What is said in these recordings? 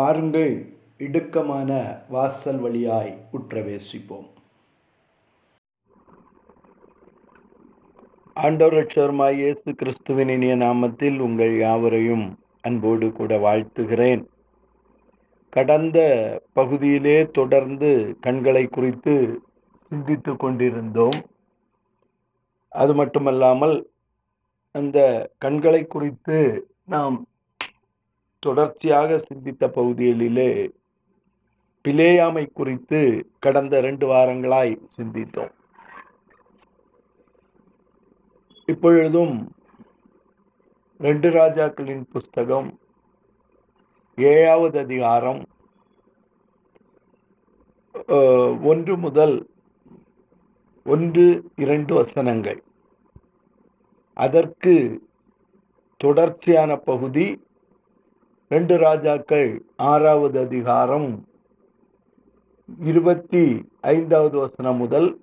பாருங்கள் இடுக்கமான வாசல் வழியாய் உற்றவேசிப்போம். ஆண்டவர் இயேசு கிறிஸ்துவின் இனிய நாமத்தில் உங்கள் யாவரையும் அன்போடு கூட வாழ்த்துகிறேன். கடந்த பகுதியிலே தொடர்ந்து கண்களை குறித்து சிந்தித்து கொண்டிருந்தோம். அது மட்டுமல்லாமல் அந்த கண்களை குறித்து நாம் தொடர்ச்சியாக சிந்தித்த பகுதிகளிலே பிளேயாமை குறித்து கடந்த ரெண்டு வாரங்களாய் சிந்தித்தோம். இப்பொழுதும் ரெண்டு ராஜாக்களின் புஸ்தகம் ஏழாவது அதிகாரம் ஒன்று முதல் ஒன்று இரண்டு வசனங்கள். அதற்கு தொடர்ச்சியான பகுதி ரெண்டு ராஜாக்கள் ஆறாவது அதிகாரம் இருபத்தி ஐந்தாவது வசனம் முதல்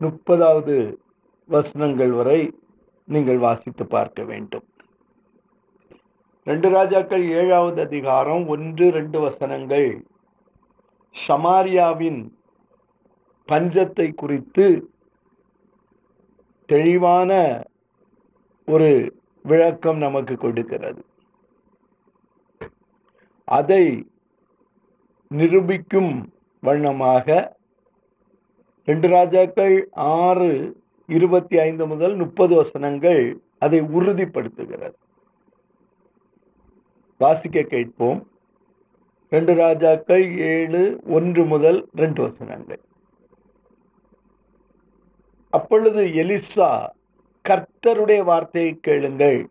முப்பதாவது வசனங்கள் வரை நீங்கள் வாசித்து பார்க்க வேண்டும். ரெண்டு ராஜாக்கள் ஏழாவது அதிகாரம் ஒன்று ரெண்டு வசனங்கள். சமாரியாவின் பஞ்சத்தை குறித்து தெளிவான ஒரு விளக்கம் நமக்கு கொடுக்கிறது. அதை நிரூபிக்கும் வண்ணமாக ரெண்டு ராஜாக்கள் ஆறு இருபத்தி ஐந்து முதல் முப்பது வசனங்கள் அதை உறுதிப்படுத்துகிறது. வாசிக்க கேட்போம். ரெண்டு ராஜாக்கள் ஏழு ஒன்று முதல் ரெண்டு வசனங்கள். அப்பொழுது எலிசா கர்த்தருடைய வார்த்தையை கேளுங்கள்.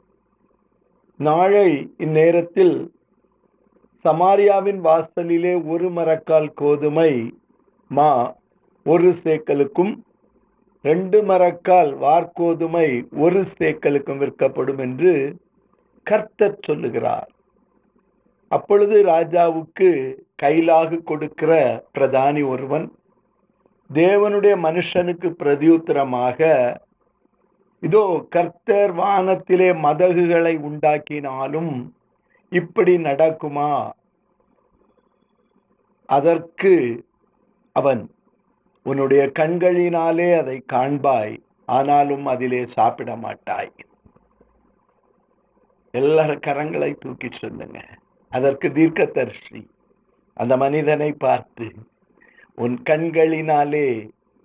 நாளை இந்நேரத்தில் சமாரியாவின் வாசலிலே ஒரு மரக்கால் கோதுமை மா ஒரு சேக்கலுக்கும் ரெண்டு மரக்கால் வார்கோதுமை ஒரு சேக்கலுக்கும் விற்கப்படும் என்று கர்த்தர் சொல்லுகிறார். அப்பொழுது ராஜாவுக்கு கைலாக கொடுக்கிற பிரதானி ஒருவன் தேவனுடைய மனுஷனுக்கு பிரதியுத்தரமாக இதோ கர்த்தர் வானத்திலே மதகுகளை உண்டாக்கினாலும் இப்படி நடக்குமா? அதற்கு அவன் உன்னுடைய கண்களினாலே அதை காண்பாய் ஆனாலும் அதிலே சாப்பிட மாட்டாய். எல்லாரும் கரங்களை தூக்கி சொல்லுங்க. அதற்கு தீர்க்கதர்சி அந்த மனிதனை பார்த்து உன் கண்களினாலே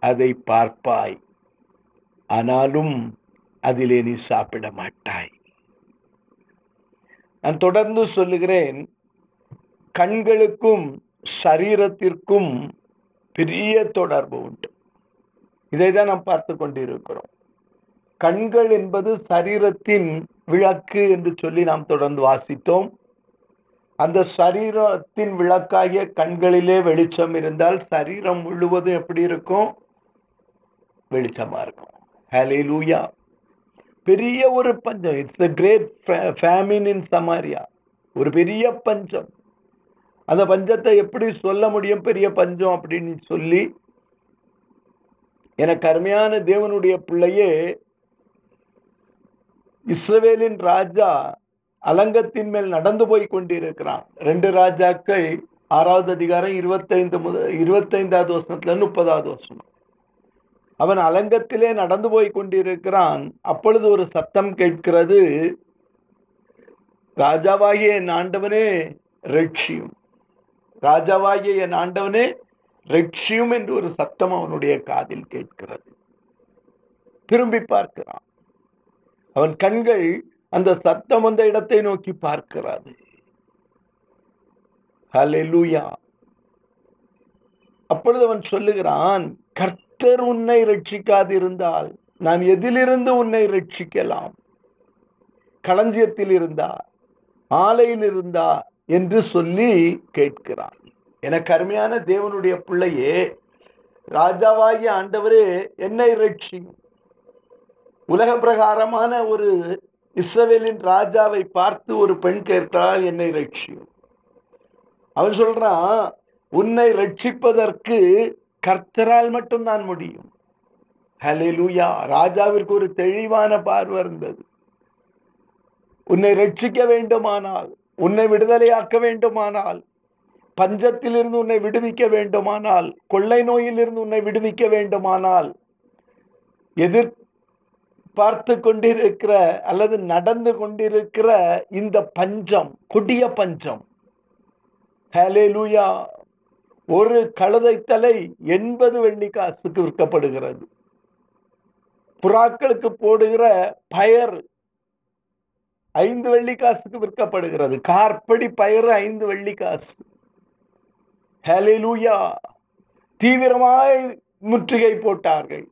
அதை பார்ப்பாய் ஆனாலும் அதிலே நீ சாப்பிட மாட்டாய். நான் தொடர்ந்து சொல்லுகிறேன் கண்களுக்கும் சரீரத்திற்கும் பெரிய தொடர்பு உண்டு. இதை தான் நாம் பார்த்து கொண்டிருக்கிறோம். கண்கள் என்பது சரீரத்தின் விளக்கு என்று சொல்லி நாம் தொடர்ந்து வாசித்தோம். அந்த சரீரத்தின் விளக்காகிய கண்களிலே வெளிச்சம் இருந்தால் சரீரம் முழுவதும் எப்படி இருக்கும்? வெளிச்சமாக இருக்கும். ஹலே லூயா பெரிய ஒரு பஞ்சம். It's the great famine in Samaria ஒரு பெரிய பஞ்சம். அந்த பஞ்சத்தை எப்படி சொல்ல முடியும்? பெரிய பஞ்சம் அப்படின்னு சொல்லி எனக்கு அருமையான தேவனுடைய பிள்ளையே இஸ்ரவேலின் ராஜா அலங்கத்தின் மேல் நடந்து போய் கொண்டிருக்கிறான். ரெண்டு ராஜாக்கள் ஆறாவது அதிகாரம் இருபத்தைந்து முதல் இருபத்தைந்தாவது வசனத்துல முப்பதாவது வசனம். அவன் அலங்கத்திலே நடந்து போய் கொண்டிருக்கிறான். அப்பொழுது ஒரு சத்தம் கேட்கிறது. ராஜாவாகிய என் ஆண்டவனே ரட்சியும். ராஜாவாகிய என் ஆண்டவனே ரட்சியும் என்று ஒரு சத்தம் அவனுடைய காதில் கேட்கிறது. திரும்பி பார்க்கிறான். அவன் கண்கள் அந்த சத்தம் வந்த இடத்தை நோக்கி பார்க்கிறது. ஹலெலூயா அப்பொழுது அவன் சொல்லுகிறான் கர்த்தர் உன்னை ரட்சிக்காதிருந்தால் நான் எதிலிருந்து உன்னை ரட்சிக்கலாம் களஞ்சியத்தில் இருந்தா ஆலையில் இருந்தா என்று சொல்லி கேட்கிறான். எனக்கு அருமையான தேவனுடைய பிள்ளையே ராஜாவாகிய ஆண்டவரே என்னை ரட்சியும் உலக பிரகாரமான ஒரு இஸ்ரவேலின் ராஜாவை பார்த்து ஒரு பெண் கேட்கிறாள் என்னை ரட்சியும் அவன் சொல்றான் உன்னை ரட்சிப்பதற்கு கர்த்தரால் மட்டும்தான் முடியும். ஹலெலுயா ராஜாவிற்கு ஒரு தெளிவான பார்வை இருந்தது. உன்னை ரட்சிக்க வேண்டுமானால் உன்னை விடுதலையாக்க வேண்டுமானால் பஞ்சத்திலிருந்து உன்னை விடுவிக்க வேண்டுமானால் கொள்ளை நோயிலிருந்து உன்னை விடுவிக்க வேண்டுமானால் எதிர் பார்த்து கொண்டிருக்கிற அல்லது நடந்து கொண்டிருக்கிற இந்த பஞ்சம் கொடிய பஞ்சம். ஹalleluya ஒரு கழுதை தலை எண்பது வெள்ளி காசுக்கு விற்கப்படுகிறது. புறாக்களுக்கு போடுகிற பயர் ஐந்து வெள்ளி காசுக்கு விற்கப்படுகிறது. கார்படி பயர் ஐந்து வெள்ளி காசு ஹலிலூயா தீவிரமாய் முற்றுகை போட்டார்கள்.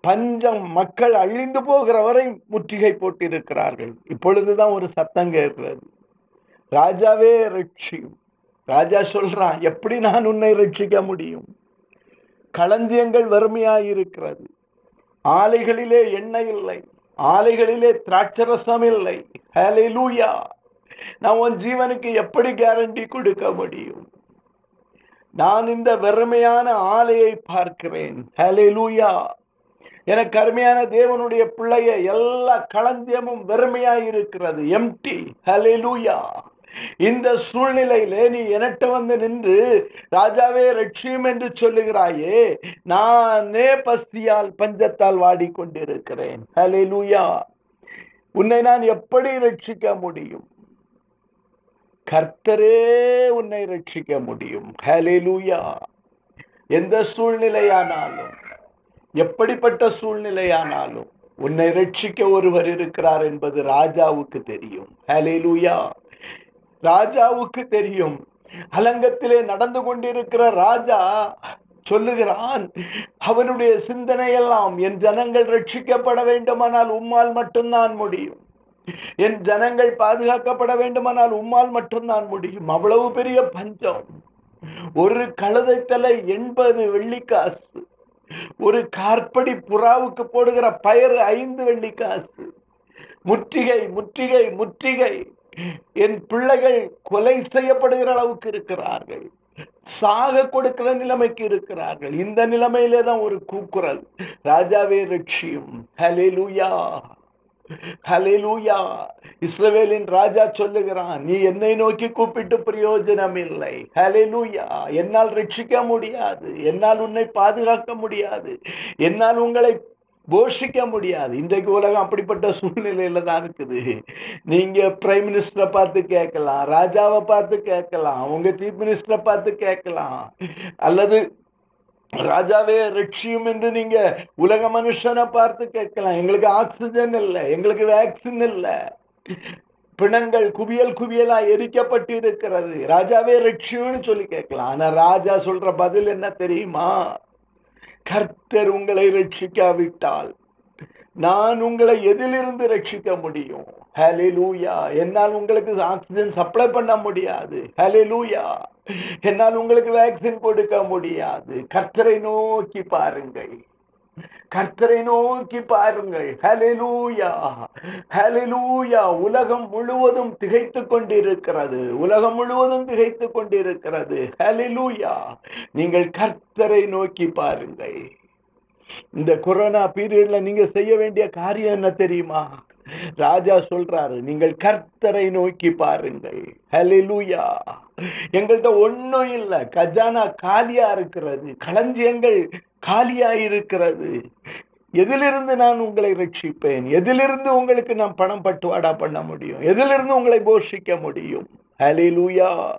பஞ்சம் மக்கள் அழிந்து போகிற வரை முற்றுகை போட்டிருக்கிறார்கள். இப்பொழுதுதான் ஒரு சத்தம் கேட்கிறது. ராஜாவே ரட்சியும். ராஜா சொல்றான் எப்படி நான் உன்னை ரட்சிக்க முடியும்? களஞ்சியங்கள் வறுமையாயிருக்கிறது ஆலைகளிலே எண்ணெய் இல்லை. ஆலைகளிலே திராட்சரசம் இல்லை. ஹalleluya. நான் உன் ஜீவனுக்கு எப்படி கேரண்டி கொடுக்க முடியும்? நான் இந்த வெறுமையான ஆலையை பார்க்கிறேன். ஹalleluya. எனக்கு அருமையான தேவனுடைய பிள்ளைய எல்லா களஞ்சியமும் வெறுமையாய் இருக்கிறது. எம்டி ஹalleluya இந்த சூழ்நிலையிலே நீ எனட்ட வந்து நின்று ராஜாவே ரட்சியும் என்று சொல்லுகிறாயே நானே பசியால் பஞ்சத்தால் வாடிக்கொண்டிருக்கிறேன். ஹalleluya உன்னை நான் எப்படி ரட்சிக்க முடியும்? கர்த்தரே உன்னை ரட்சிக்க முடியும். ஹalleluya எந்த சூழ்நிலையானாலும் எப்படிப்பட்ட சூழ்நிலையானாலும் உன்னை ரட்சிக்க ஒருவர் இருக்கிறார் என்பது ராஜாவுக்கு தெரியும். ஹalleluya ராஜாவுக்கு தெரியும். அலங்கத்திலே நடந்து கொண்டிருக்கிற ராஜா சொல்லுகிறான் அவனுடைய சிந்தனையெல்லாம் என் ஜனங்கள் ரட்சிக்கப்பட வேண்டுமானால் உம்மால் மட்டும்தான் முடியும். என் ஜனங்கள் பாதுகாக்கப்பட வேண்டுமானால் உம்மால் மட்டும்தான் முடியும். அவ்வளவு பெரிய பஞ்சம். ஒரு கழுதை தலை எண்பது வெள்ளிக்காசு. ஒரு கார்படி புறாவுக்கு போடுகிற பயிர் ஐந்து வெள்ளிக்காசு. முற்றுகை முற்றுகை முற்றுகை. என் பிள்ளைகள் கொலை செய்யப்படுகிற அளவுக்கு இருக்கிறார்கள். சாக கொடுக்கிற நிலைமைக்கு இருக்கிறார்கள். இந்த நிலைமையிலே தான் ஒரு கூக்குரல். ராஜாவே ரட்சியும். ஹalleluya. ஹalleluya. இஸ்ரவேலின் ராஜா சொல்லுகிறான் நீ என்னை நோக்கி கூப்பிட்டு பிரயோஜனம் இல்லை ஹalleluya. என்னால் ரட்சிக்க முடியாது. என்னால் உன்னை பாதுகாக்க முடியாது. என்னால் உங்களை போஷிக்க முடியாது. இன்றைக்கு உலகம் அப்படிப்பட்ட சூழ்நிலையில தான் இருக்குது. நீங்க பிரைம் மினிஸ்டரை பார்த்து கேட்கலாம் ராஜாவை பார்த்து கேட்கலாம் உங்க சீஃப் மினிஸ்டரை பார்த்து கேட்கலாம். அல்லது ராஜாவே ரட்சியும் என்று நீங்க உலக மனுஷனை பார்த்து கேட்கலாம். எங்களுக்கு ஆக்சிஜன் இல்லை எங்களுக்கு வேக்சின் இல்லை. பிணங்கள் குவியல் குவியலா எரிக்கப்பட்டு இருக்கிறது ராஜாவே ரட்சியும்னு சொல்லி கேட்கலாம். ஆனா ராஜா சொல்ற பதில் என்ன தெரியுமா? கர்த்தர் உங்களை ரட்சிக்காவிட்டால் நான் உங்களை எதிலிருந்து ரட்சிக்க முடியும்? ஹalleluya என்னால் உங்களுக்கு ஆக்சிஜன் சப்ளை பண்ண முடியாது. ஹalleluya என்னால் உங்களுக்கு வேக்சின் கொடுக்க முடியாது. கர்த்தரை நோக்கி பாருங்கள். கர்த்தரை நோக்கி பாருங்கள். ஹalleluya ஹலிலூயா உலகம் முழுவதும் திகைத்து கொண்டிருக்கிறது. உலகம் முழுவதும் திகைத்து கொண்டிருக்கிறது. ஹலிலூயா நீங்கள் கர்த்தரை நோக்கி பாருங்கள். இந்த கொரோனா பீரியட்ல நீங்க செய்ய வேண்டிய காரியம் என்ன தெரியுமா? ராஜா சொல்றாரு நீங்கள் கர்த்தரை நோக்கி பாருங்கள். ஹலிலூயா எங்கள்கிட்ட ஒன்றும் இல்லை. கஜானா காலியா இருக்கிறது. களஞ்சியங்கள் காலியா இருக்கிறது எதிலிருந்து நான் உங்களை ரட்சிப்பேன்? எதிலிருந்து உங்களுக்கு நான் பணம் பட்டுவாடா பண்ண முடியும்? எதிலிருந்து உங்களை போஷிக்க முடியும்? ஹalleluya.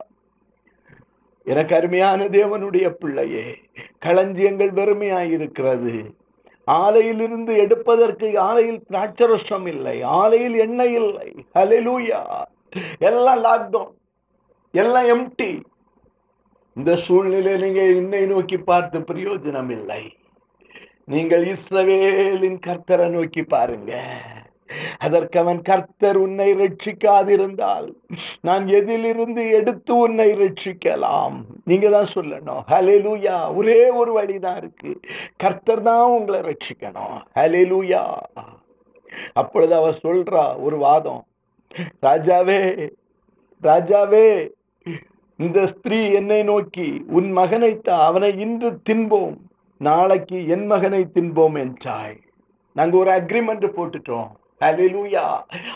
எனக்கு அருமையான தேவனுடைய பிள்ளையே களஞ்சியங்கள் வெறுமையாயிருக்கிறது. ஆலையிலிருந்து எடுப்பதற்கு ஆலையில் திராட்சரசம் இல்லை. ஆலையில் எண்ணெய் இல்லை. ஹalleluya. எல்லாம் லாக்டவுன் எல்லாம் எம்டி இந்த சூழ்நிலை நீங்க இன்னை நோக்கி பார்த்து பிரயோஜனம் இல்லை நீங்கள் இஸ்ரவேலின் கர்த்தரை நோக்கி பாருங்க. அதற்கு அவன் கர்த்தர் உன்னை ரட்சிக்காதிருந்தால் நான் எதிலிருந்து எடுத்து உன்னை ரட்சிக்கலாம்? நீங்க தான் சொல்லணும். ஹalleluya ஒரே ஒரு வழிதான் இருக்கு. கர்த்தர் தான் உங்களை ரட்சிக்கணும். ஹalleluya அப்பொழுது அவ சொல்றா ஒரு வாதம். ராஜாவே ராஜாவே இந்த ஸ்திரீ என்னை நோக்கி உன் மகனை அவனை இன்று தின்போம். நாளைக்கு என் மகனை தின்போம் என்றாய் நாங்க ஒரு அக்ரிமெண்ட் போட்டுட்டோம். அலிலூயா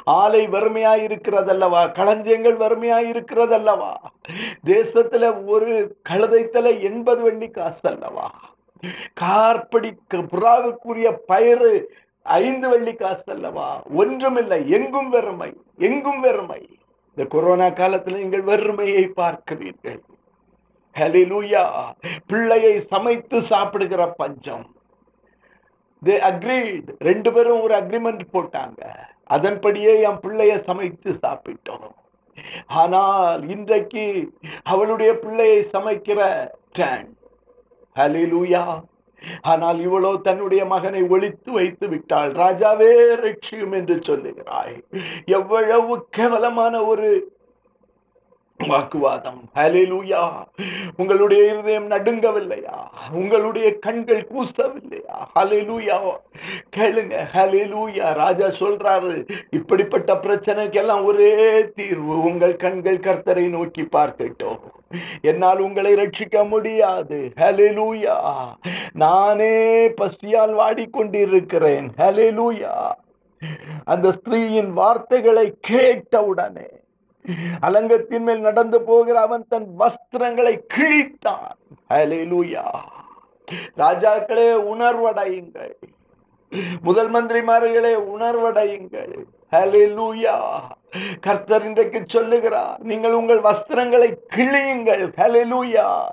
ஆலை வறுமையாய் இருக்கிறதல்லவா களஞ்சியங்கள் வறுமையாய் இருக்கிறதல்லவா தேசத்துல ஒரு கழுதைத்தல எண்பது வெள்ளி காசு அல்லவா கார்படி புறாவுக்குரிய பயிறு ஐந்து வெள்ளி காசு அல்லவா ஒன்றுமில்லை எங்கும் வெறுமை எங்கும் வெறுமை. இந்த கொரோனா காலத்துல நீங்கள் வறுமையை பார்க்கிறீர்கள். ஹலிலூயா பிள்ளையை சமைத்து சாப்பிடுகிற பஞ்சம். தே அக்ரீட் ரெண்டு பேரும் ஒரு அக்ரிமெண்ட் போட்டாங்க. அதன்படியே என் பிள்ளைய சமைத்து சாப்பிட்டோம். ஆனால் இன்றைக்கு அவளுடைய பிள்ளையை சமைக்கிற டேன் ஹலிலூயா ஆனால் இவளோ தன்னுடைய மகனை ஒழித்து வைத்து விட்டாள். ராஜாவே ரட்சியும் என்று சொல்லுகிறாய். எவ்வளவு கேவலமான ஒரு வாக்குவாதம். ஹalleluya. உங்களுடைய இருதயம் நடுங்கவில்லையா? உங்களுடைய கண்கள் கூசவில்லையா? ஹலெலூயா கேளுங்க ஹலெலூயா ராஜா சொல்றாரு இப்படிப்பட்ட பிரச்சனைக்கெல்லாம் ஒரே தீர்வு உங்கள் கண்கள் கர்த்தரை நோக்கி பார்க்கட்டும். என்னால் உங்களை ரட்சிக்க முடியாது. ஹalleluya. நானே பசியால் வாடிக்கொண்டிருக்கிறேன். ஹalleluya. அந்த ஸ்திரீயின் வார்த்தைகளை கேட்டவுடனே அலங்கத்தின் மேல் நடந்து போகிற அவன் தன் வஸ்திரங்களை கிழித்தான். ராஜாக்களே உணர்வடையுங்கள். முதல் மந்திரிமார்களே உணர்வடையுங்கள். ஹலிலூயா கர்த்தர் இன்றைக்கு சொல்லுகிறார் நீங்கள் உங்கள் வஸ்திரங்களை கிழியுங்கள். ஹலிலூயா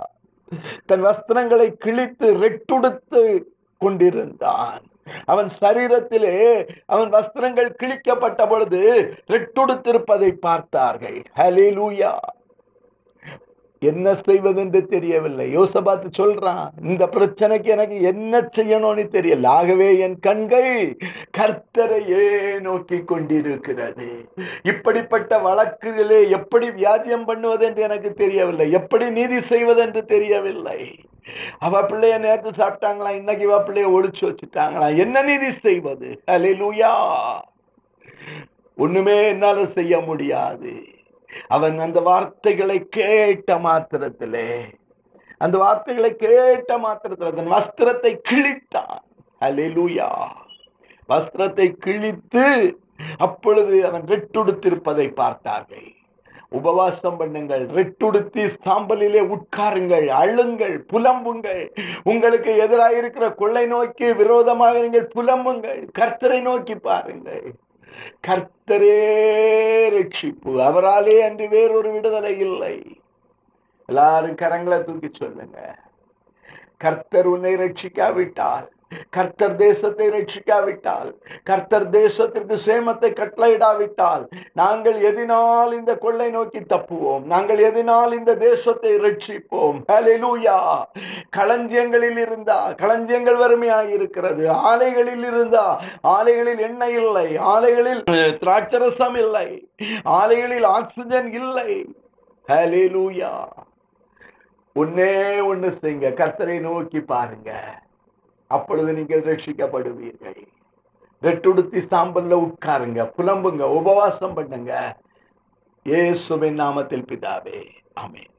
தன் வஸ்திரங்களை கிழித்து ரெட்டுடுத்து கொண்டிருந்தான். அவன் சரீரத்திலே அவன் வஸ்திரங்கள் கிழிக்கப்பட்ட பொழுது ரெட்டுடுத்திருப்பதை பார்த்தார்கள். ஹலிலூயா என்ன செய்வதென்று தெரியவில்லை. யோசபாத்து சொல்றான் இந்த பிரச்சனைக்கு எனக்கு என்ன செய்யணும்னு தெரியல. ஆகவே என் கண்கள் கர்த்தரையே நோக்கி கொண்டிருக்கிறது. இப்படிப்பட்ட வழக்குகளே எப்படி வியாதியம் பண்ணுவது என்று எனக்கு தெரியவில்லை. எப்படி நீதி செய்வது என்று தெரியவில்லை. அவ பிள்ளைய நேற்று சாப்பிட்டாங்களா இன்னைக்கு இவ பிள்ளைய ஒழிச்சு வச்சுட்டாங்களா என்ன நீதி செய்வது? ஹalleluya ஒண்ணுமே என்னால செய்ய முடியாது. அவன் அந்த வார்த்தைகளை கேட்ட மாத்திரத்திலே அந்த வார்த்தைகளை கேட்ட மாத்திரத்தில் தன் வஸ்திரத்தை கிழித்தான். அலிலுயா வஸ்திரத்தை கிழித்து அப்பொழுது அவன் ரெட்டுடுத்திருப்பதை பார்த்தார்கள். உபவாசம் பண்ணுங்கள் ரெட்டுடுத்தி சாம்பலிலே உட்காருங்கள் அழுங்கள் புலம்புங்கள். உங்களுக்கு எதிராக இருக்கிற கொள்ளை நோக்கி விரோதமாக நீங்கள் புலம்புங்கள். கர்த்தரை நோக்கி பாருங்கள். கர்த்தரே ரட்சிப்பு. அவராலே அன்று வேறொரு விடுதலை இல்லை. எல்லாரும் கரங்களை தூக்கி சொல்லுங்க. கர்த்தர் உன்னை ரட்சிக்காவிட்டால் கர்த்தர் தேசத்தை ரட்சிக்காவிட்டால் கர்த்தர் தேசத்திற்கு சேமத்தை கட்டளையிடாவிட்டால் நாங்கள் எதினால் இந்த கொள்ளை நோக்கி தப்புவோம் நாங்கள் எதினால் இந்த தேசத்தை ரட்சிப்போம். களஞ்சியங்களில் இருந்தா களஞ்சியங்கள் வறுமையாக இருக்கிறது. ஆலைகளில் இருந்தா ஆலைகளில் எண்ணெய் இல்லை ஆலைகளில் திராட்சரசம் இல்லை ஆலைகளில் ஆக்சிஜன் இல்லை. ஹalleluya ஒன்னே ஒண்ணு செய்யுங்க கர்த்தரை நோக்கி பாருங்க. அப்பொழுது நீங்கள் ரட்சிக்கப்படுவீர்கள். ரெட்டுடுத்தி சாம்பல்ல உட்காருங்க புலம்புங்க உபவாசம் பண்ணுங்க. இயேசுவின் நாமத்தில் பிதாவே ஆமென்.